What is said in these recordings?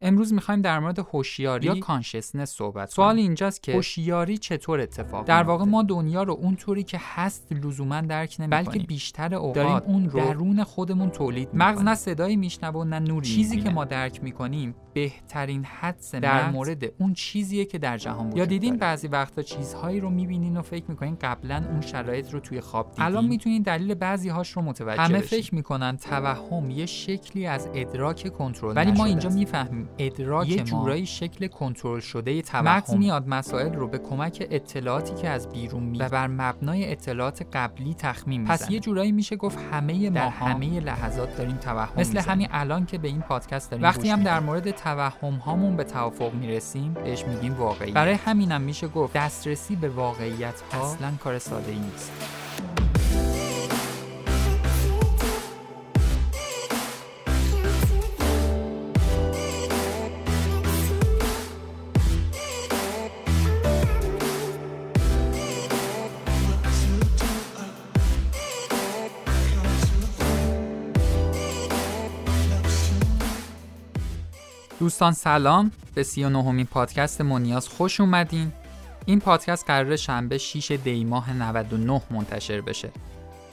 امروز می‌خوایم در مورد هوشیاری یا کانشسنس صحبت سوال اینجاست که هوشیاری چطور اتفاق در واقع ما دنیا رو اونطوری که هست لزوما درک نمی‌کنیم. بلکه بیشتر اوقات داریم اون رو درون خودمون تولید مغز نه صدایی میشنوه نه نوری. چیزی که ما درک می‌کنیم بهترین حدس در مورد اون چیزیه که در جهان یا دیدین بعضی وقتا چیزهایی رو می‌بینین و فکر می‌کنین قبلا اون شرایط رو توی خواب دیدین. الان می‌تونین دلیل بعضی هاش رو متوجه همه فکر می‌کنن توهم یه شکلی از ادراک کنترل ولی ما اینجا می‌فهمیم ادراک یه جورایی شکل کنترل شده توهم. مغز میاد مسائل رو به کمک اطلاعاتی که از بیرون میاد و بر مبنای اطلاعات قبلی تخمین می‌زنه. پس یه جورایی میشه گفت همه ما همه لحظات داریم توهم مثل همین الان که به این پادکست داریم وقتی هم در مورد توهم هامون به توافق می‌رسیم بهش میگیم واقعی برای همینم میشه گفت دسترسی به واقعیت ها اصلا کار ساده ای نیست. دوستان سلام. به 39 همین پادکست مونیاز خوش اومدین. این پادکست قرار شنبه 6 دی ماه 99 منتشر بشه.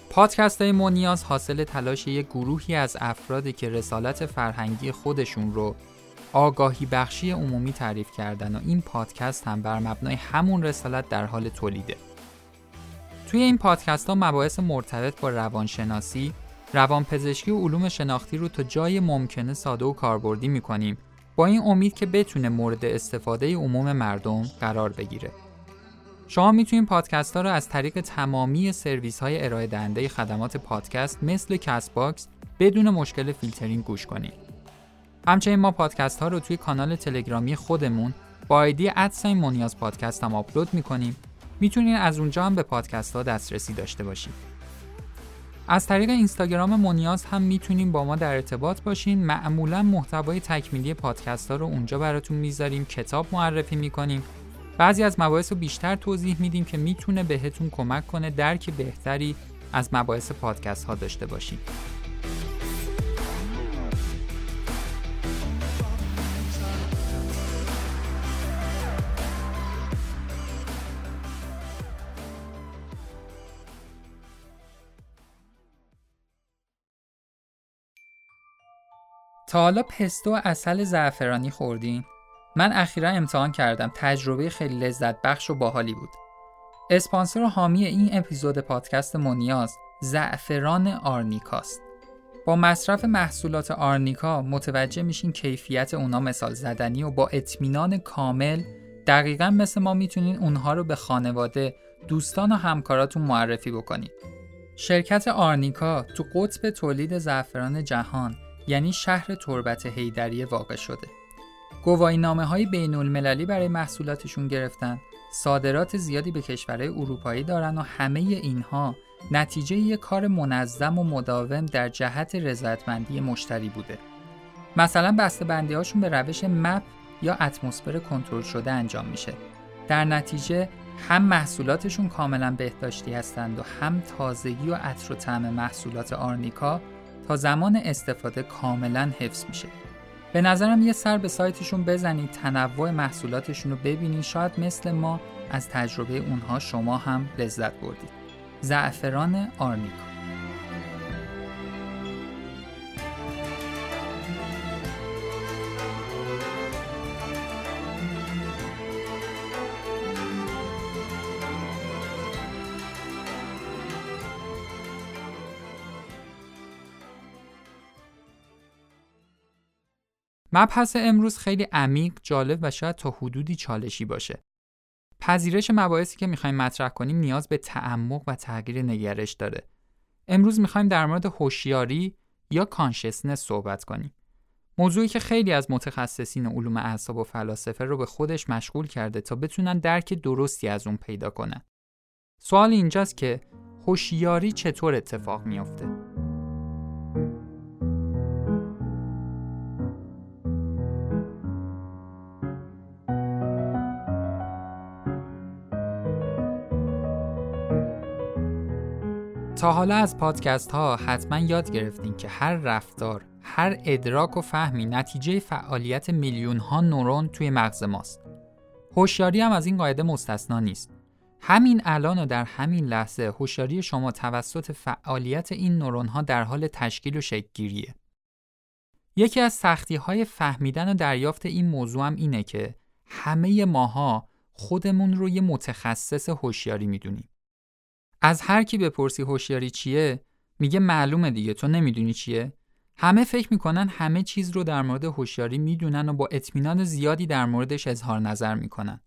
پادکست های مونیاز حاصل تلاش یک گروهی از افرادی که رسالت فرهنگی خودشون رو آگاهی بخشی عمومی تعریف کردن و این پادکست هم بر مبنای همون رسالت در حال تولیده. توی این پادکست ها مباحث مرتبط با روانشناسی، روانپزشکی و علوم شناختی رو تا جای ممکنه ساده و کاربردی می‌کنیم. با این امید که بتونه مورد استفاده عموم مردم قرار بگیره. شما می‌تونید پادکست ها رو از طریق تمامی سرویس های ارائه دهنده خدمات پادکست مثل کست باکس بدون مشکل فیلترینگ گوش کنید. همچنین ما پادکست ها رو توی کانال تلگرامی خودمون با ID at sign مونیاز پادکست هم آپلود می‌کنیم می‌تونید از اونجا هم به پادکست ها دسترسی داشته باشید. از طریق اینستاگرام مونیاز هم می‌تونیم با ما در ارتباط باشین. معمولا محتوای تکمیلی پادکست ها رو اونجا براتون می‌ذاریم کتاب معرفی می‌کنیم. بعضی از مباحث رو بیشتر توضیح میدیم که می‌تونه بهتون کمک کنه درک بهتری از مباحث پادکست ها داشته باشید حالا پستو و اصل زعفرانی خوردین؟ من اخیرا امتحان کردم تجربه خیلی لذت بخش و باحالی بود. اسپانسر و حامی این اپیزود پادکست مونیاز زعفران آرنیکاست. با مصرف محصولات آرنیکا متوجه میشین کیفیت اونا مثال زدنی و با اطمینان کامل دقیقا مثل ما می‌تونین اونها رو به خانواده، دوستان و همکاراتون معرفی بکنید. شرکت آرنیکا تو قطب تولید زعفران جهان یعنی شهر تربت هیدری واقع شده. گواهی نامه های بین المللی برای محصولاتشون گرفتن، صادرات زیادی به کشورهای اروپایی دارن و همه اینها نتیجه یک کار منظم و مداوم در جهت رضایتمندی مشتری بوده. مثلا بسته بندی هاشون به روش مپ یا اتمسفر کنترل شده انجام میشه. در نتیجه هم محصولاتشون کاملا بهداشتی هستند و هم تازگی و عطر و طعم محصولات آرنیکا تا زمان استفاده کاملا حفظ میشه. به نظرم یه سر به سایتشون بزنید تنوع محصولاتشون رو ببینید. شاید مثل ما از تجربه اونها شما هم لذت بردید. زعفران آرنیکا مبحث امروز خیلی عمیق، جالب و شاید تا حدودی چالشی باشه. پذیرش مباحثی که می‌خوایم مطرح کنیم نیاز به تعمق و تغییر نگرش داره. امروز می‌خوایم در مورد هوشیاری یا کانشسنس صحبت کنیم. موضوعی که خیلی از متخصصین علوم اعصاب و فلاسفه رو به خودش مشغول کرده تا بتونن درک درستی از اون پیدا کنن. سوال اینجاست که هوشیاری چطور اتفاق میافته؟ تا حالا از پادکست ها حتما یاد گرفتین که هر رفتار، هر ادراک و فهمی نتیجه فعالیت میلیون ها نورون توی مغز ماست. هوشیاری هم از این قاعده مستثنا نیست. همین الان و در همین لحظه هوشیاری شما توسط فعالیت این نورون ها در حال تشکیل و شکلگیریه. یکی از سختی های فهمیدن و دریافت این موضوع هم اینه که همه ماها خودمون رو یه متخصص هوشیاری می‌دونیم. از هر کی بپرسی هوشیاری چیه میگه معلومه دیگه تو نمی‌دونی چیه؟ همه فکر می‌کنن همه چیز رو در مورد هوشیاری می‌دونن و با اطمینان زیادی در موردش اظهار نظر می‌کنن.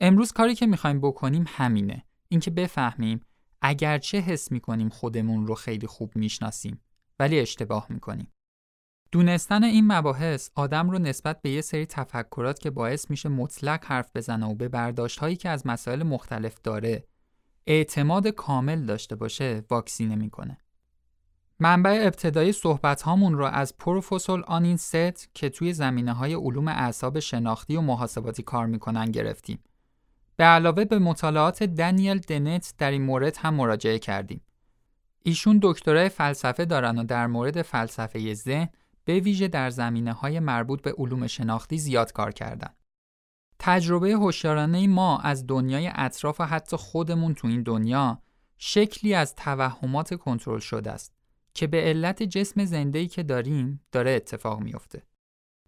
امروز کاری که می‌خوایم بکنیم همینه. اینکه بفهمیم اگرچه حس می‌کنیم خودمون رو خیلی خوب می‌شناسیم ولی اشتباه می‌کنیم. دونستن این مباحث آدم رو نسبت به یه سری تفکرات که باعث میشه مطلق حرف بزنه و به برداشت هایی که از مسائل مختلف داره اعتماد کامل داشته باشه واکسینه می‌کنه. منبع ابتدایی صحبت هامون رو از پروفسور آنین ست که توی زمینه های علوم اعصاب شناختی و محاسباتی کار می‌کنن گرفتیم. به علاوه به مطالعات دنیل دنت در این مورد هم مراجعه کردیم. ایشون دکترای فلسفه دارن و در مورد فلسفه ذهن به ویژه در زمینه های مربوط به علوم شناختی زیاد کار کردن. تجربه هوشیارانه ما از دنیای اطراف و حتی خودمون تو این دنیا شکلی از توهمات کنترل شده است که به علت جسم زنده‌ای که داریم داره اتفاق میافته.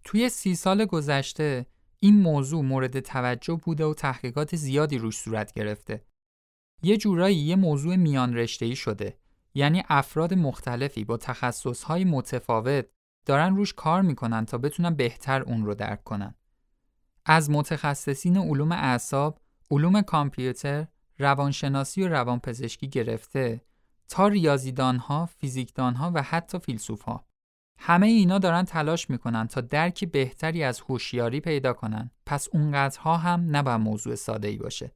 توی سی سال گذشته این موضوع مورد توجه بوده و تحقیقات زیادی روش صورت گرفته. یه جورایی یه موضوع میان رشته‌ای شده یعنی افراد مختلفی با تخصصهای متفاوت دارن روش کار می‌کنن تا بتونن بهتر اون رو درک کنن. از متخصصین علوم اعصاب، علوم کامپیوتر، روانشناسی و روانپزشکی گرفته تا ریاضیدانها، فیزیکدانها و حتی فیلسوفها. همه اینا دارن تلاش می‌کنن تا درکی بهتری از هوشیاری پیدا کنن. پس اونقدرها هم نباید موضوع ساده ای باشه.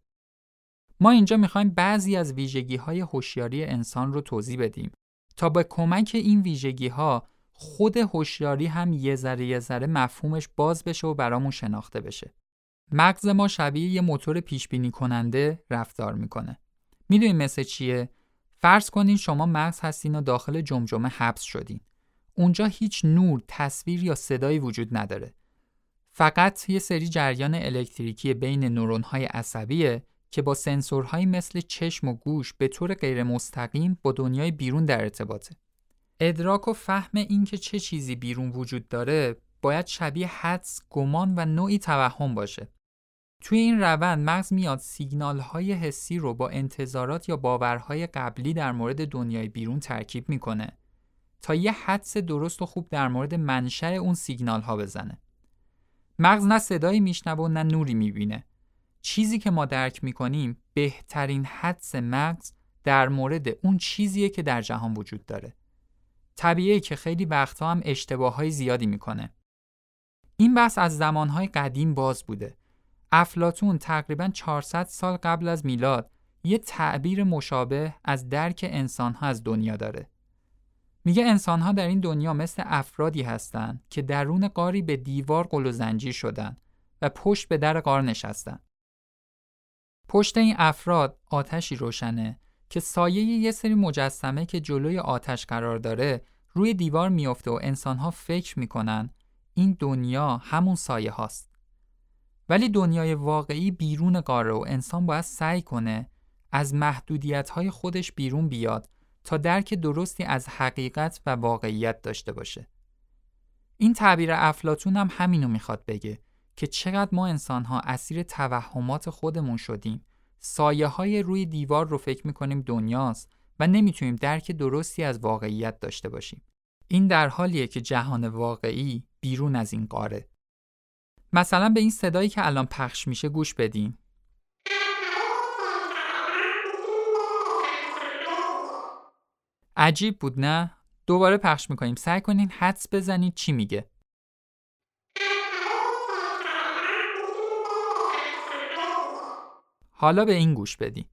ما اینجا می‌خوایم بعضی از ویژگی های هوشیاری انسان رو توضیح بدیم تا به کمک این ویژگی ها خود هوشیاری هم یه ذره یه ذره مفهومش باز بشه و برامون شناخته بشه. مغز ما شبیه یه موتور پیش بینی کننده رفتار می‌کنه. می‌دونین مثل چیه؟ فرض کنین شما مغز هستین و داخل جمجمه حبس شدین. اونجا هیچ نور، تصویر یا صدایی وجود نداره. فقط یه سری جریان الکتریکی بین نورون‌های عصبیه که با سنسورهایی مثل چشم و گوش به طور غیر مستقیم با دنیای بیرون در ارتباطه. ادراک و فهم اینکه چه چیزی بیرون وجود داره باید شبیه حدس، گمان و نوعی توهم باشه. توی این روند مغز میاد سیگنال های حسی رو با انتظارات یا باورهای قبلی در مورد دنیای بیرون ترکیب می‌کنه تا یه حدس درست و خوب در مورد منشأ اون سیگنال ها بزنه. مغز نه صدایی میشنوه و نه نوری می‌بینه. چیزی که ما درک می‌کنیم بهترین حدس مغز در مورد اون چیزیه که در جهان وجود داره. طبیعیه که خیلی وقتها هم اشتباه های زیادی می‌کنه. این بحث از زمانهای قدیم باز بوده. افلاتون تقریبا 400 سال قبل از میلاد یه تعبیر مشابه از درک انسانها از دنیا داره. میگه انسانها در این دنیا مثل افرادی هستند که درون قاری به دیوار قل و زنجیر شدن و پشت به در قار نشستن. پشت این افراد آتشی روشنه که سایه یه سری مجسمه که جلوی آتش قرار داره روی دیوار میافته و انسانها فکر می‌کنن این دنیا همون سایه هاست. ولی دنیای واقعی بیرون قاره و انسان باید سعی کنه از محدودیت های خودش بیرون بیاد تا درک درستی از حقیقت و واقعیت داشته باشه. این تعبیر افلاتون هم همینو می‌خواد بگه که چقدر ما انسان ها اسیر توهمات خودمون شدیم سایه های روی دیوار رو فکر می‌کنیم دنیاست و نمی‌تونیم درک درستی از واقعیت داشته باشیم. این در حالیه که جهان واقعی بیرون از این قاره. مثلا به این صدایی که الان پخش میشه گوش بدین. عجیب بود نه؟ دوباره پخش می‌کنیم. سعی کنین حدس بزنید چی میگه. حالا به این گوش بدی.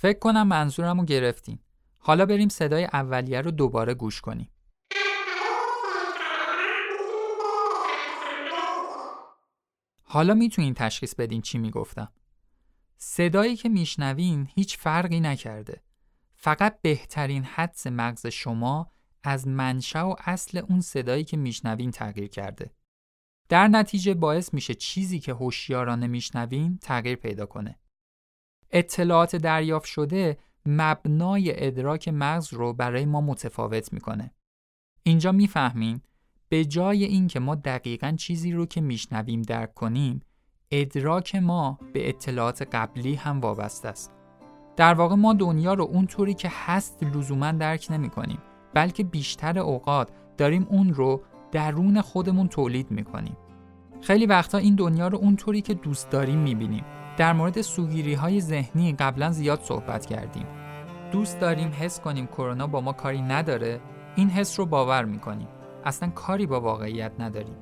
فکر کنم منظورم رو گرفتین. حالا بریم صدای اولیه رو دوباره گوش کنیم. حالا می‌تونین تشخیص بدین چی می‌گفتم. صدایی که میشنوین هیچ فرقی نکرده. فقط بهترین حدس مغز شما از منشأ و اصل اون صدایی که میشنوین تغییر کرده. در نتیجه باعث میشه چیزی که هوشیارانه میشنوین تغییر پیدا کنه. اطلاعات دریافت شده مبنای ادراک مغز رو برای ما متفاوت می‌کنه. اینجا می‌فهمین به جای اینکه ما دقیقا چیزی رو که میشنویم درک کنیم ادراک ما به اطلاعات قبلی هم وابسته است. در واقع ما دنیا رو اونطوری که هست لزوما درک نمی کنیم بلکه بیشتر اوقات داریم اون رو درون خودمون تولید می کنیم. خیلی وقتا این دنیا رو اونطوری که دوست داریم می بینیم. در مورد سوگیری های ذهنی قبلا زیاد صحبت کردیم. دوست داریم حس کنیم کرونا با ما کاری نداره این حس رو باور می کنیم. اصلا کاری با واقعیت نداریم.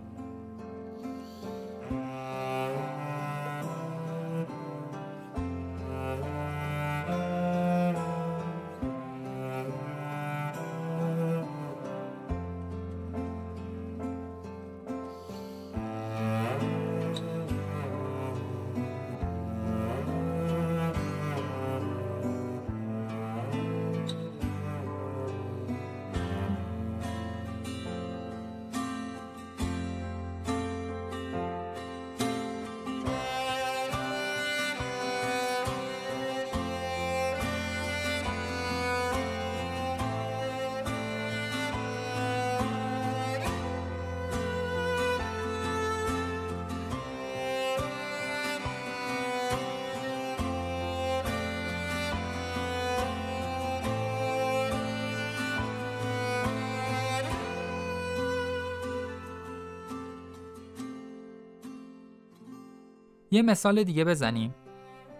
یه مثال دیگه بزنیم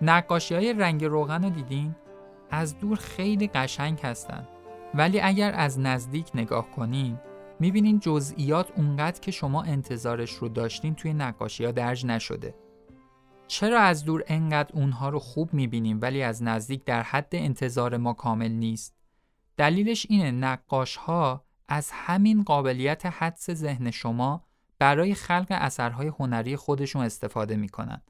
نقاشی های رنگ روغن رو دیدین؟ از دور خیلی قشنگ هستن ولی اگر از نزدیک نگاه کنین می‌بینین جزئیات اونقدر که شما انتظارش رو داشتین توی نقاشی ها درج نشده چرا از دور انقدر اونها رو خوب می‌بینیم ولی از نزدیک در حد انتظار ما کامل نیست؟ دلیلش اینه نقاش ها از همین قابلیت حدس ذهن شما برای خلق اثرهای هنری خودشون استفاده می‌کنن.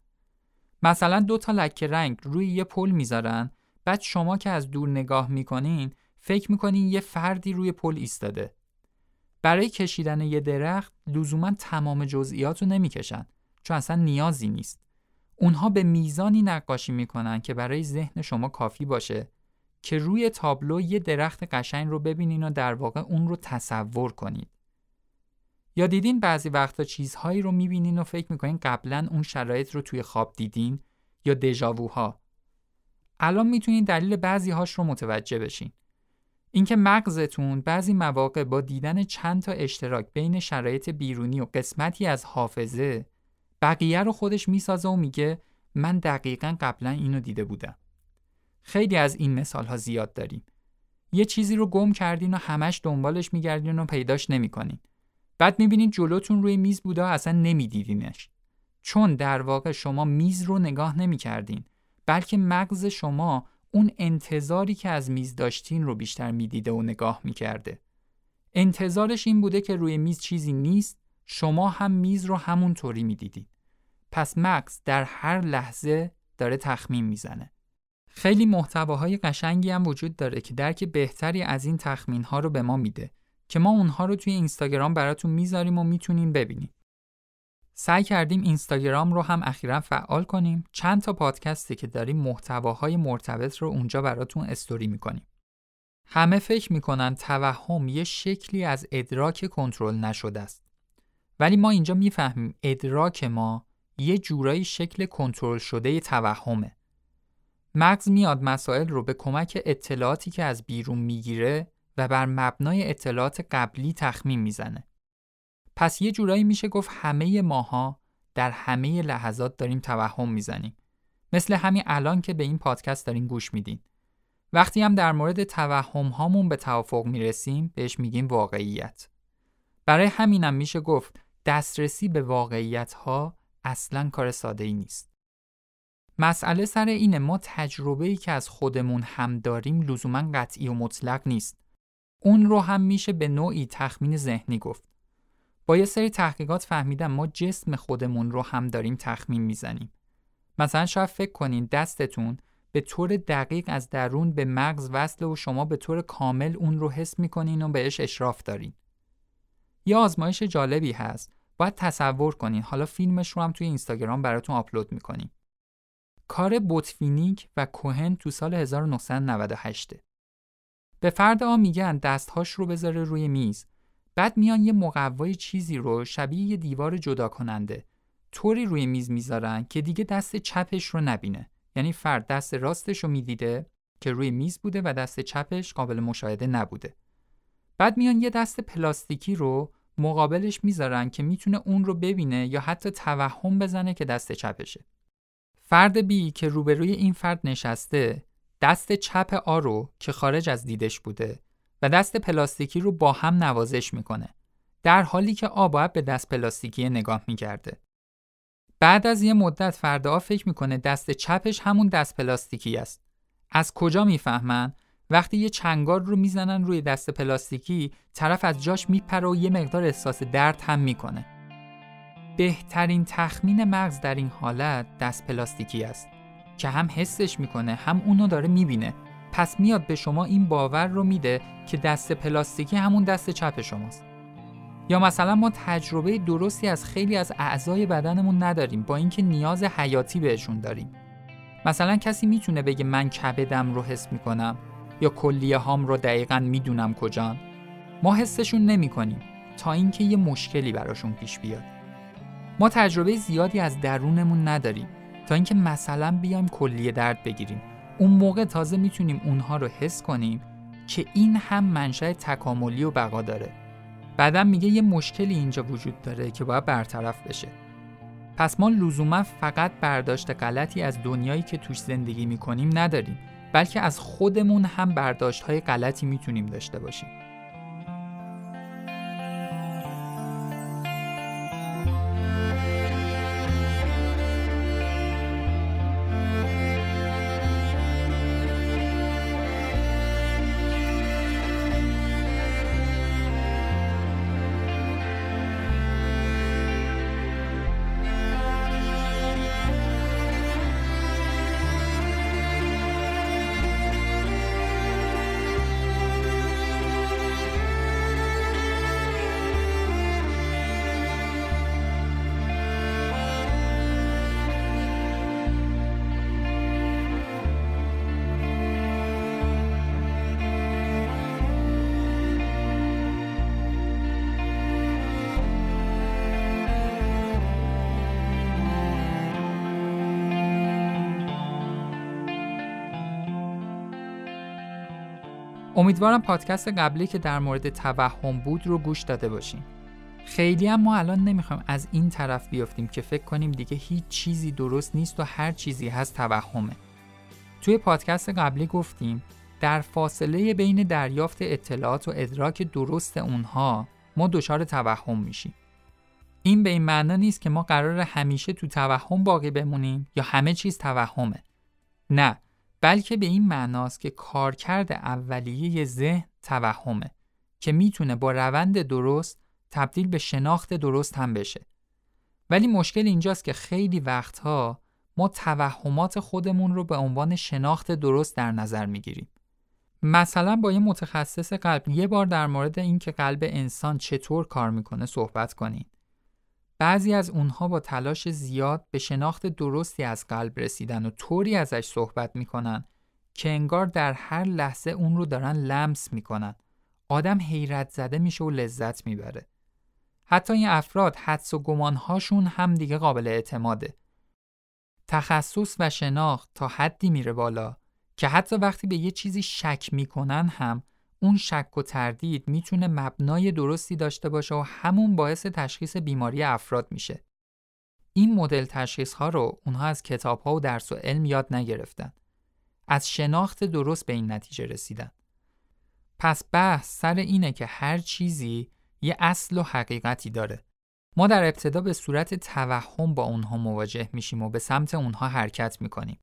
مثلا دو تا لکه رنگ روی یه پل می‌ذارن بعد شما که از دور نگاه می‌کنین فکر می‌کنین یه فردی روی پل ایستاده. برای کشیدن یه درخت لزوما تمام جزئیات رو نمی‌کشن چون اصلا نیازی نیست. اونها به میزانی نقاشی می‌کنن که برای ذهن شما کافی باشه که روی تابلو یه درخت قشنگ رو ببینین و در واقع اون رو تصور کنید. یا دیدین بعضی وقتا چیزهایی رو می‌بینین و فکر می‌کنین قبلا اون شرایط رو توی خواب دیدین یا دژاووها الان می‌تونین دلیل بعضی هاش رو متوجه بشین. اینکه مغزتون بعضی مواقع با دیدن چند تا اشتراک بین شرایط بیرونی و قسمتی از حافظه بقیه رو خودش می‌سازه و میگه من دقیقا قبلا اینو دیده بودم. خیلی از این مثال ها زیاد داریم. یه چیزی رو گم کردین و همش دنبالش میگردین و پیداش نمی‌کنین. بعد می‌بینید جلوتون روی میز بوده اصلا نمیدیدینش. چون در واقع شما میز رو نگاه نمی‌کردین بلکه مغز شما اون انتظاری که از میز داشتین رو بیشتر می‌دیده و نگاه می‌کرده. انتظارش این بوده که روی میز چیزی نیست شما هم میز رو همونطوری می‌دیدید پس مغز در هر لحظه داره تخمین می‌زنه. خیلی محتواهای قشنگی هم وجود داره که درک بهتری از این تخمین ها رو به ما میده. که ما اونها رو توی اینستاگرام براتون می‌ذاریم و می‌تونین ببینید. سعی کردیم اینستاگرام رو هم اخیرا فعال کنیم. چند تا پادکستی که داریم محتواهای مرتبط رو اونجا براتون استوری می‌کنیم. همه فکر می‌کنن توهم یه شکلی از ادراک کنترل نشده است. ولی ما اینجا می‌فهمیم ادراک ما یه جورایی شکل کنترل شده توهمه. مغز میاد مسائل رو به کمک اطلاعاتی که از بیرون می‌گیره و بر مبنای اطلاعات قبلی تخمین می‌زنه. پس یه جورایی میشه گفت همه ماها در همه لحظات داریم توهم می‌زنیم. مثل همین الان که به این پادکست دارین گوش میدین. وقتی هم در مورد توهم هامون به توافق می‌رسیم بهش میگیم واقعیت. برای همینم میشه گفت دسترسی به واقعیت ها اصلا کار ساده ای نیست. مسئله سر اینه ما تجربه ای که از خودمون هم داریم لزوما قطعی و مطلق نیست. اون رو هم میشه به نوعی تخمین ذهنی گفت. با یه سری تحقیقات فهمیدم ما جسم خودمون رو هم داریم تخمین می‌زنیم. مثلا شاید فکر کنین دستتون به طور دقیق از درون به مغز وصله و شما به طور کامل اون رو حس می‌کنین و بهش اشراف دارین. یه آزمایش جالبی هست. باید تصور کنین. حالا فیلمش رو هم توی اینستاگرام براتون آپلود می‌کنیم. کار بوتفینیک و کوهن تو سال 1998 به فرد آ میگن دستهاش رو بذاره روی میز. بعد میان یه مقوای چیزی رو شبیه یه دیوار جدا کننده طوری روی میز می‌ذارن که دیگه دست چپش رو نبینه. یعنی فرد دست راستش رو می‌دیده که روی میز بوده و دست چپش قابل مشاهده نبوده. بعد میان یه دست پلاستیکی رو مقابلش می‌ذارن که می‌تونه اون رو ببینه یا حتی توهم بزنه که دست چپشه. فرد بی که روبروی این فرد نشسته دست چپ آ رو که خارج از دیدش بوده و دست پلاستیکی رو با هم نوازش می‌کنه در حالی که آ باید به دست پلاستیکی نگاه می‌کرده. بعد از یه مدت فردا فکر می‌کنه دست چپش همون دست پلاستیکی است. از کجا می‌فهمن؟ وقتی یه چنگار رو می‌زنن روی دست پلاستیکی طرف از جاش میپره و یه مقدار احساس درد هم می‌کنه. بهترین تخمین مغز در این حالت دست پلاستیکی است که هم حسش می‌کنه هم اونو داره می‌بینه. پس میاد به شما این باور رو میده که دست پلاستیکی همون دست چپ شماست. یا مثلا ما تجربه درستی از خیلی از اعضای بدنمون نداریم با اینکه نیاز حیاتی بهشون داریم. مثلا کسی می‌تونه بگه من کبدم رو حس می‌کنم یا کلیه هام رو دقیقا می‌دونم کجان. ما حسشون نمی‌کنیم تا اینکه یه مشکلی براشون پیش بیاد. ما تجربه زیادی از درونمون نداریم. تا اینکه مثلا بیایم کلیه درد بگیریم. اون موقع تازه می‌تونیم اونها رو حس کنیم که این هم منشأ تکاملی و بقا داره. بعدم میگه یه مشکلی اینجا وجود داره که باید برطرف بشه. پس ما لزوما فقط برداشت غلطی از دنیایی که توش زندگی می‌کنیم نداریم بلکه از خودمون هم برداشت های غلطی می‌تونیم داشته باشیم. امیدوارم پادکست قبلی که در مورد توهم بود رو گوش داده باشیم. خیلی هم ما الان نمی‌خوایم از این طرف بیافتیم که فکر کنیم دیگه هیچ چیزی درست نیست و هر چیزی هست توهمه. توی پادکست قبلی گفتیم در فاصله بین دریافت اطلاعات و ادراک درست اونها ما دچار توهم میشیم. این به این معنا نیست که ما قرار همیشه تو توهم باقی بمونیم یا همه چیز توهمه. نه، بلکه به این معناست که کارکرد اولیه ذهن توهمه که می‌تونه با روند درست تبدیل به شناخت درست هم بشه. ولی مشکل اینجاست که خیلی وقتها ما توهمات خودمون رو به عنوان شناخت درست در نظر می‌گیریم. مثلا با یه متخصص قلب یه بار در مورد اینکه قلب انسان چطور کار می‌کنه صحبت کنید. بعضی از اونها با تلاش زیاد به شناخت درستی از قلب رسیدن و طوری ازش صحبت می‌کنن که انگار در هر لحظه اون رو دارن لمس می‌کنن. آدم حیرت زده میشه و لذت می‌بره. حتی این افراد حدس و گمانهاشون هم دیگه قابل اعتماده. تخصص و شناخت تا حدی میره بالا که حتی وقتی به یه چیزی شک می‌کنن هم اون شک و تردید می‌تونه مبنای درستی داشته باشه و همون باعث تشخیص بیماری افراد میشه. این مدل تشخیص ها رو اونها از کتاب ها و درس و علم یاد نگرفتن. از شناخت درست به این نتیجه رسیدن. پس بحث سر اینه که هر چیزی یه اصل و حقیقتی داره. ما در ابتدا به صورت توهم با اونها مواجه میشیم و به سمت اونها حرکت می‌کنیم.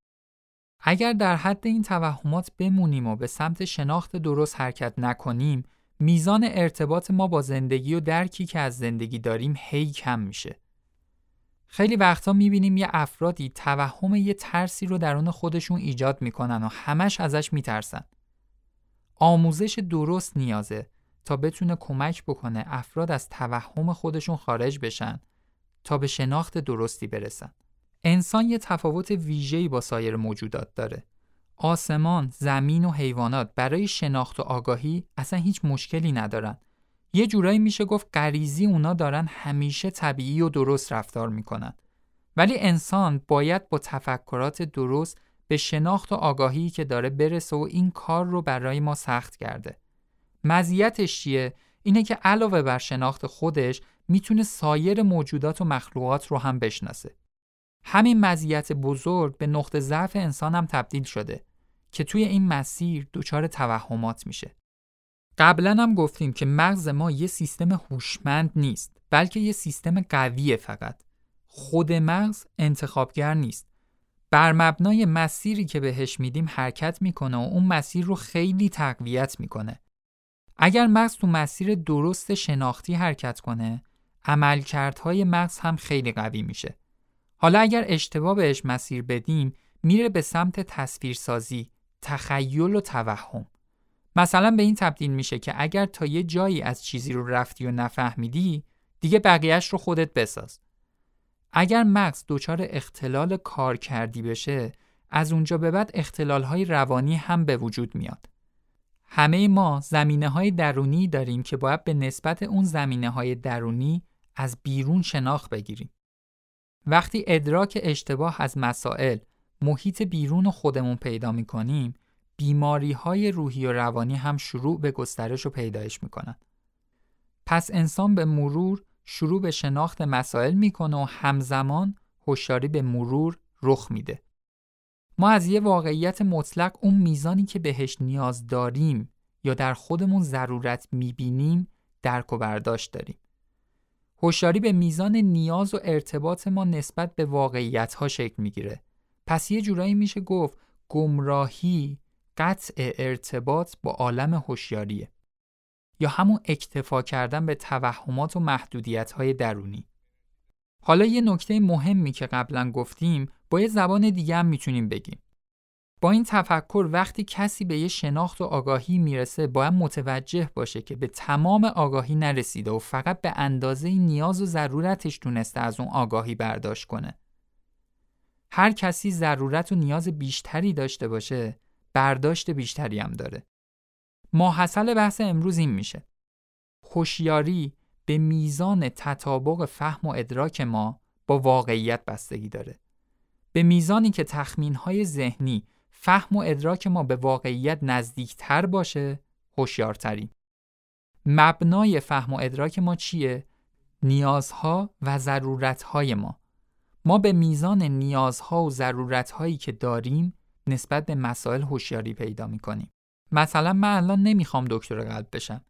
اگر در حد این توهمات بمونیم و به سمت شناخت درست حرکت نکنیم میزان ارتباط ما با زندگی و درکی که از زندگی داریم هی کم میشه خیلی وقتا می‌بینیم یه افرادی توهم یه ترسی رو درون خودشون ایجاد می‌کنن و همش ازش میترسن. آموزش درست نیازه تا بتونه کمک بکنه افراد از توهم خودشون خارج بشن تا به شناخت درستی برسن. انسان یه تفاوت ویژه‌ای با سایر موجودات داره. آسمان، زمین و حیوانات برای شناخت و آگاهی اصلا هیچ مشکلی ندارن. یه جورایی میشه گفت غریزی اونا دارن همیشه طبیعی و درست رفتار می‌کنن. ولی انسان باید با تفکرات درست به شناخت و آگاهی که داره برسه و این کار رو برای ما سخت کرده. مزیتش چیه؟ اینه که علاوه بر شناخت خودش می‌تونه سایر موجودات و مخلوقات رو هم بشناسه. همین مزیت بزرگ به نقطه ضعف انسان هم تبدیل شده که توی این مسیر دچار توهمات میشه. قبلا هم گفتیم که مغز ما یه سیستم هوشمند نیست بلکه یه سیستم قویه فقط. خود مغز انتخابگر نیست. بر مبنای مسیری که بهش میدیم حرکت می‌کنه و اون مسیر رو خیلی تقویت می‌کنه. اگر مغز تو مسیر درست شناختی حرکت کنه، عملکردهای مغز هم خیلی قوی میشه. حالا اگر اشتباه بهش مسیر بدیم، میره به سمت تصویرسازی، تخیل و توهم. مثلا به این تبدیل میشه که اگر تا یه جایی از چیزی رو رفتی و نفهمیدی، دیگه بقیهش رو خودت بساز. اگر مغز دچار اختلال کار کردی بشه، از اونجا به بعد اختلال های روانی هم به وجود میاد. همه ما زمینه های درونی داریم که باید به نسبت اون زمینه های درونی از بیرون شناخت بگیریم. وقتی ادراک اشتباه از مسائل محیط بیرون خودمون پیدا می کنیم بیماری های روحی و روانی هم شروع به گسترش و پیدایش می کنن. پس انسان به مرور شروع به شناخت مسائل می‌کنه و همزمان هوشیاری به مرور رخ میده. ما از یه واقعیت مطلق اون میزانی که بهش نیاز داریم یا در خودمون ضرورت می‌بینیم درک و برداشت داریم. هوشیاری به میزان نیاز و ارتباط ما نسبت به واقعیت ها شکل می‌گیره. پس یه جورایی میشه گفت گمراهی قطع ارتباط با عالم هوشیاریه یا همون اکتفا کردن به توهمات و محدودیت های درونی. حالا یه نکته مهمی که قبلا گفتیم با یه زبان دیگه هم می‌تونیم بگیم. با این تفکر وقتی کسی به یه شناخت و آگاهی می‌رسه باید متوجه باشه که به تمام آگاهی نرسیده و فقط به اندازه نیاز و ضرورتش تونسته از اون آگاهی برداشت کنه. هر کسی ضرورت و نیاز بیشتری داشته باشه برداشت بیشتری هم داره. ماحصل بحث امروز این میشه. خوشیاری به میزان تطابق فهم و ادراک ما با واقعیت بستگی داره. به میزانی که تخمینهای ذهنی فهم و ادراک ما به واقعیت نزدیکتر باشه هوشیارتریم. مبنای فهم و ادراک ما چیه؟ نیازها و ضرورتهای ما. ما به میزان نیازها و ضرورتهایی که داریم نسبت به مسائل هوشیاری پیدا می‌کنیم. مثلا من الان نمی‌خوام دکتر قلب بشم.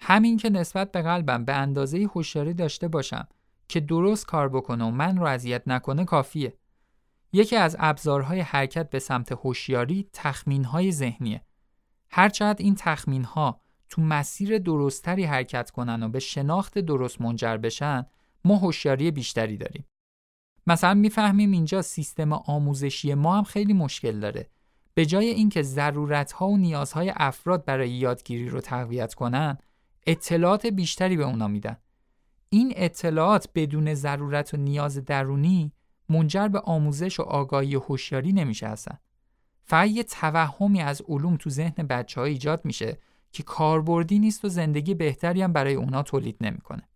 همین که نسبت به قلبم به اندازه هوشیاری داشته باشم که درست کار بکنه و من رو اذیت نکنه کافیه. یکی از ابزارهای حرکت به سمت هوشیاری تخمینهای ذهنیه. هرچند این تخمینها تو مسیر درستتری حرکت کنن و به شناخت درست منجر بشن، ما هوشیاری بیشتری داریم. مثلا می‌فهمیم اینجا سیستم آموزشی ما هم خیلی مشکل داره. به جای اینکه ضرورتها و نیازهای افراد برای یادگیری رو تقویت کنن، اطلاعات بیشتری به اونا میدن. این اطلاعات بدون ضرورت و نیاز درونی منجر به آموزش و آگاهی و هوشیاری نمیشه اصلا. فقط یه توهمی از علوم تو ذهن بچه ها ایجاد میشه که کاربردی نیست و زندگی بهتری هم برای اونا تولید نمی‌کنه.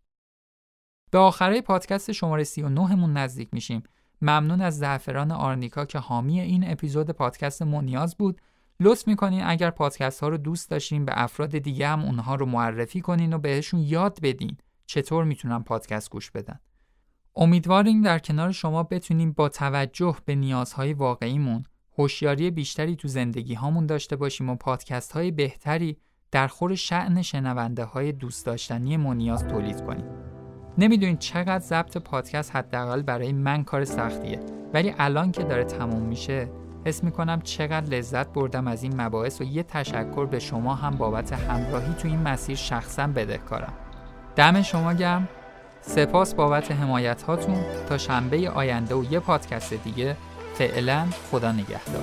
به آخره پادکست شماره 39 مون نزدیک میشیم. ممنون از زعفران آرنیکا که حامی این اپیزود پادکست مونیاز بود. لطف می‌کنین اگر پادکست ها رو دوست داشتین به افراد دیگه هم اونها رو معرفی کنین و بهشون یاد بدین چطور می‌تونن پادکست گوش بدن. امیدواریم در کنار شما بتونیم با توجه به نیازهای واقعیمون هوشیاری بیشتری تو زندگی هامون داشته باشیم و پادکست های بهتری در خور شعن شنونده های دوست داشتنی مونیاز تولید کنیم. نمی‌دونید چقدر ضبط پادکست حداقل برای من کار سختیه ولی الان که داره تموم میشه حس می‌کنم چقدر لذت بردم از این مباحث و یه تشکر به شما هم بابت همراهی تو این مسیر شخصا بدهکارم. دم شما گم سپاس بابت حمایت هاتون تا شنبه آینده و یه پادکست دیگه فعلا خدا نگهدار.